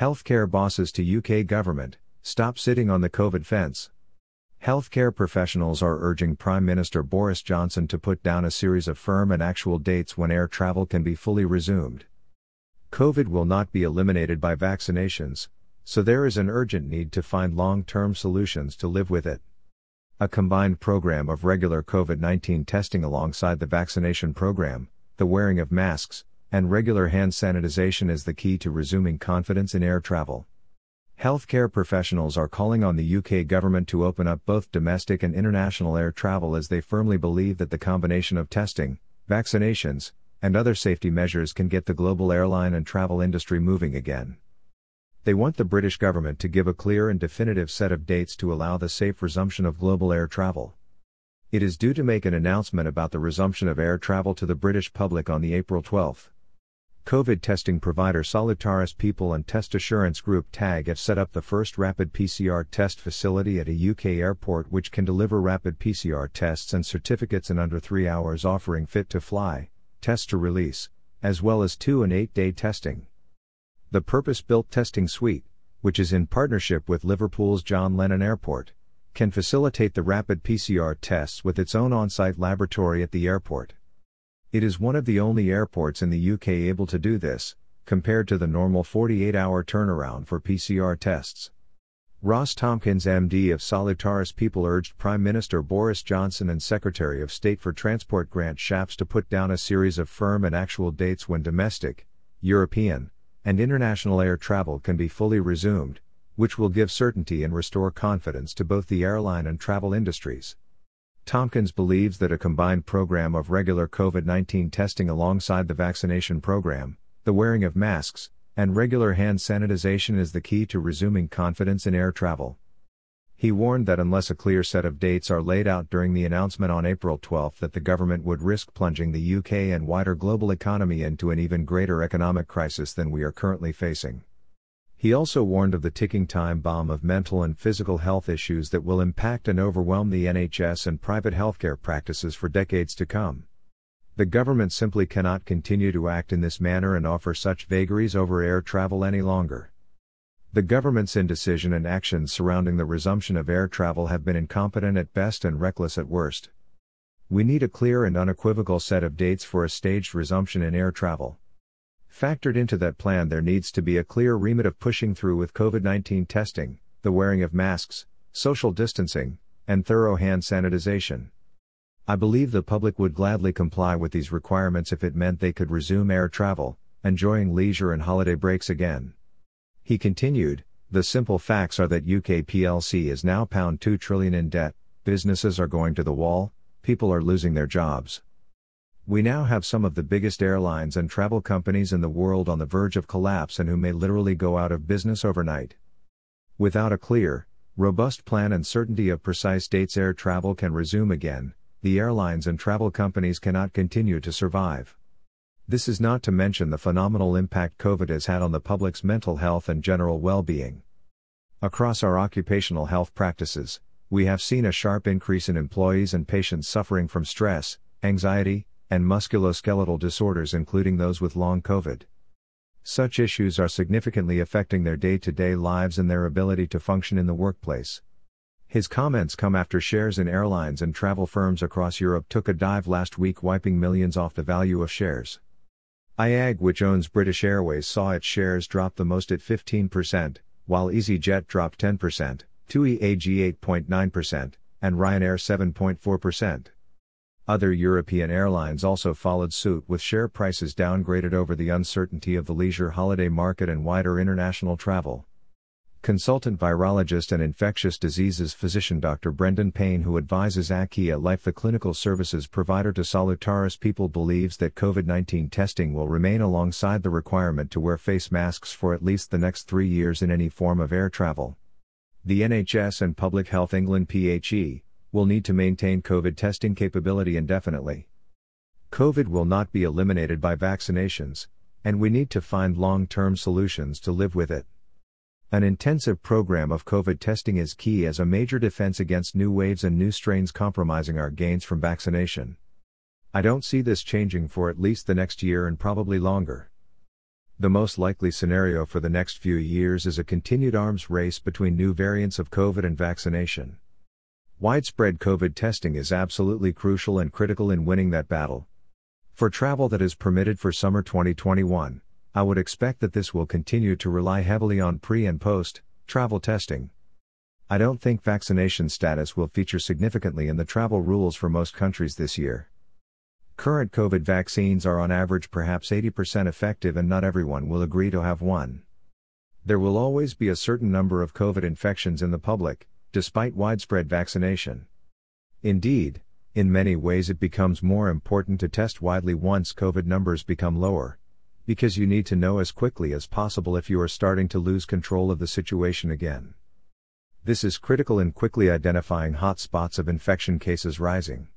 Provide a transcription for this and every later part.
Healthcare bosses to UK government, stop sitting on the COVID fence. Healthcare professionals are urging Prime Minister Boris Johnson to put down a series of firm and actual dates when air travel can be fully resumed. COVID will not be eliminated by vaccinations, so there is an urgent need to find long term solutions to live with it. A combined program of regular COVID 19 testing alongside the vaccination program, the wearing of masks, and regular hand sanitization is the key to resuming confidence in air travel. Healthcare professionals are calling on the UK government to open up both domestic and international air travel as they firmly believe that the combination of testing, vaccinations, and other safety measures can get the global airline and travel industry moving again. They want the British government to give a clear and definitive set of dates to allow the safe resumption of global air travel. It is due to make an announcement about the resumption of air travel to the British public on the April 12. COVID testing provider Salutaris People and Test Assurance Group TAG have set up the first rapid PCR test facility at a UK airport which can deliver rapid PCR tests and certificates in under three hours, offering fit to fly, test to release, as well as two and eight day testing. The purpose built testing suite, which is in partnership with Liverpool's John Lennon Airport, can facilitate the rapid PCR tests with its own on site laboratory at the airport. It is one of the only airports in the UK able to do this, compared to the normal 48 hour turnaround for PCR tests. Ross Tompkins, MD of Salutaris People, urged Prime Minister Boris Johnson and Secretary of State for Transport Grant Shapps to put down a series of firm and actual dates when domestic, European, and international air travel can be fully resumed, which will give certainty and restore confidence to both the airline and travel industries. Tomkins believes that a combined program of regular COVID 19 testing alongside the vaccination program, the wearing of masks, and regular hand sanitization is the key to resuming confidence in air travel. He warned that unless a clear set of dates are laid out during the announcement on April 12 that the government would risk plunging the UK and wider global economy into an even greater economic crisis than we are currently facing. He also warned of the ticking time bomb of mental and physical health issues that will impact and overwhelm the NHS and private healthcare practices for decades to come. The government simply cannot continue to act in this manner and offer such vagaries over air travel any longer. The government's indecision and actions surrounding the resumption of air travel have been incompetent at best and reckless at worst. We need a clear and unequivocal set of dates for a staged resumption in air travel. Factored into that plan, there needs to be a clear remit of pushing through with COVID 19 testing, the wearing of masks, social distancing, and thorough hand sanitization. I believe the public would gladly comply with these requirements if it meant they could resume air travel, enjoying leisure and holiday breaks again. He continued, the simple facts are that UK plc is now pound 2 trillion in debt, businesses are going to the wall, people are losing their jobs. We now have some of the biggest airlines and travel companies in the world on the verge of collapse and who may literally go out of business overnight. Without a clear, robust plan and certainty of precise dates air travel can resume again, the airlines and travel companies cannot continue to survive. This is not to mention the phenomenal impact COVID has had on the public's mental health and general well being. Across our occupational health practices, we have seen a sharp increase in employees and patients suffering from stress, anxiety, and musculoskeletal disorders, including those with long COVID. Such issues are significantly affecting their day to day lives and their ability to function in the workplace. His comments come after shares in airlines and travel firms across Europe took a dive last week, wiping millions off the value of shares. IAG, which owns British Airways, saw its shares drop the most at 15%, while EasyJet dropped 10%, TUI AG 8.9%, and Ryanair 7.4%. Other European airlines also followed suit with share prices downgraded over the uncertainty of the leisure holiday market and wider international travel. Consultant virologist and infectious diseases physician Dr. Brendan Payne, who advises Akia Life, the clinical services provider to Salutaris People, believes that COVID 19 testing will remain alongside the requirement to wear face masks for at least the next three years in any form of air travel. The NHS and Public Health England PHE, will need to maintain COVID testing capability indefinitely. COVID will not be eliminated by vaccinations, and we need to find long term solutions to live with it. An intensive program of COVID testing is key as a major defense against new waves and new strains compromising our gains from vaccination. I don't see this changing for at least the next year and probably longer. The most likely scenario for the next few years is a continued arms race between new variants of COVID and vaccination. Widespread COVID testing is absolutely crucial and critical in winning that battle. For travel that is permitted for summer 2021, I would expect that this will continue to rely heavily on pre and post travel testing. I don't think vaccination status will feature significantly in the travel rules for most countries this year. Current COVID vaccines are on average perhaps 80% effective, and not everyone will agree to have one. There will always be a certain number of COVID infections in the public, despite widespread vaccination. Indeed, in many ways it becomes more important to test widely once COVID numbers become lower. Because you need to know as quickly as possible if you are starting to lose control of the situation again. This is critical in quickly identifying hot spots of infection cases rising.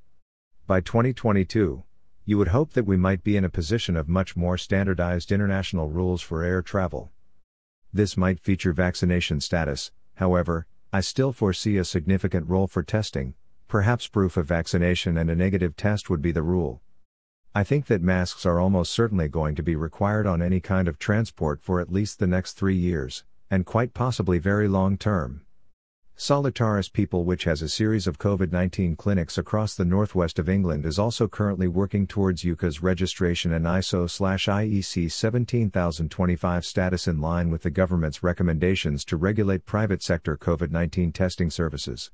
By 2022, you would hope that we might be in a position of much more standardized international rules for air travel. This might feature vaccination status, however, I still foresee a significant role for testing, perhaps proof of vaccination and a negative test would be the rule. I think that masks are almost certainly going to be required on any kind of transport for at least the next three years, and quite possibly very long term. Salutaris People, which has a series of COVID 19 clinics across the northwest of England, is also currently working towards UKAS registration and ISO IEC 17025 status in line with the government's recommendations to regulate private sector COVID 19 testing services.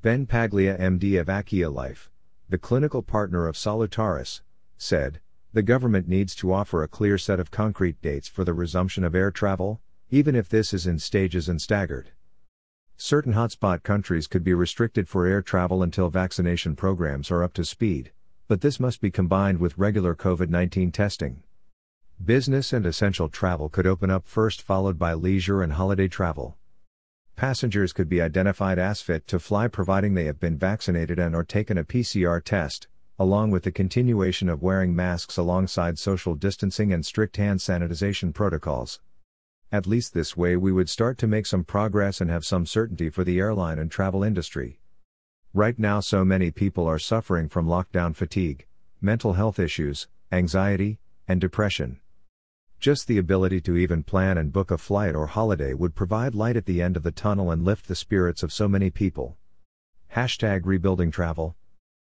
Ben Paglia, MD of Akia Life, the clinical partner of Salutaris, said The government needs to offer a clear set of concrete dates for the resumption of air travel, even if this is in stages and staggered. Certain hotspot countries could be restricted for air travel until vaccination programs are up to speed, but this must be combined with regular COVID 19 testing. Business and essential travel could open up first, followed by leisure and holiday travel. Passengers could be identified as fit to fly providing they have been vaccinated and or taken a PCR test, along with the continuation of wearing masks alongside social distancing and strict hand sanitization protocols. At least this way we would start to make some progress and have some certainty for the airline and travel industry. Right now, so many people are suffering from lockdown fatigue, mental health issues, anxiety, and depression. Just the ability to even plan and book a flight or holiday would provide light at the end of the tunnel and lift the spirits of so many people. Hashtag rebuilding travel.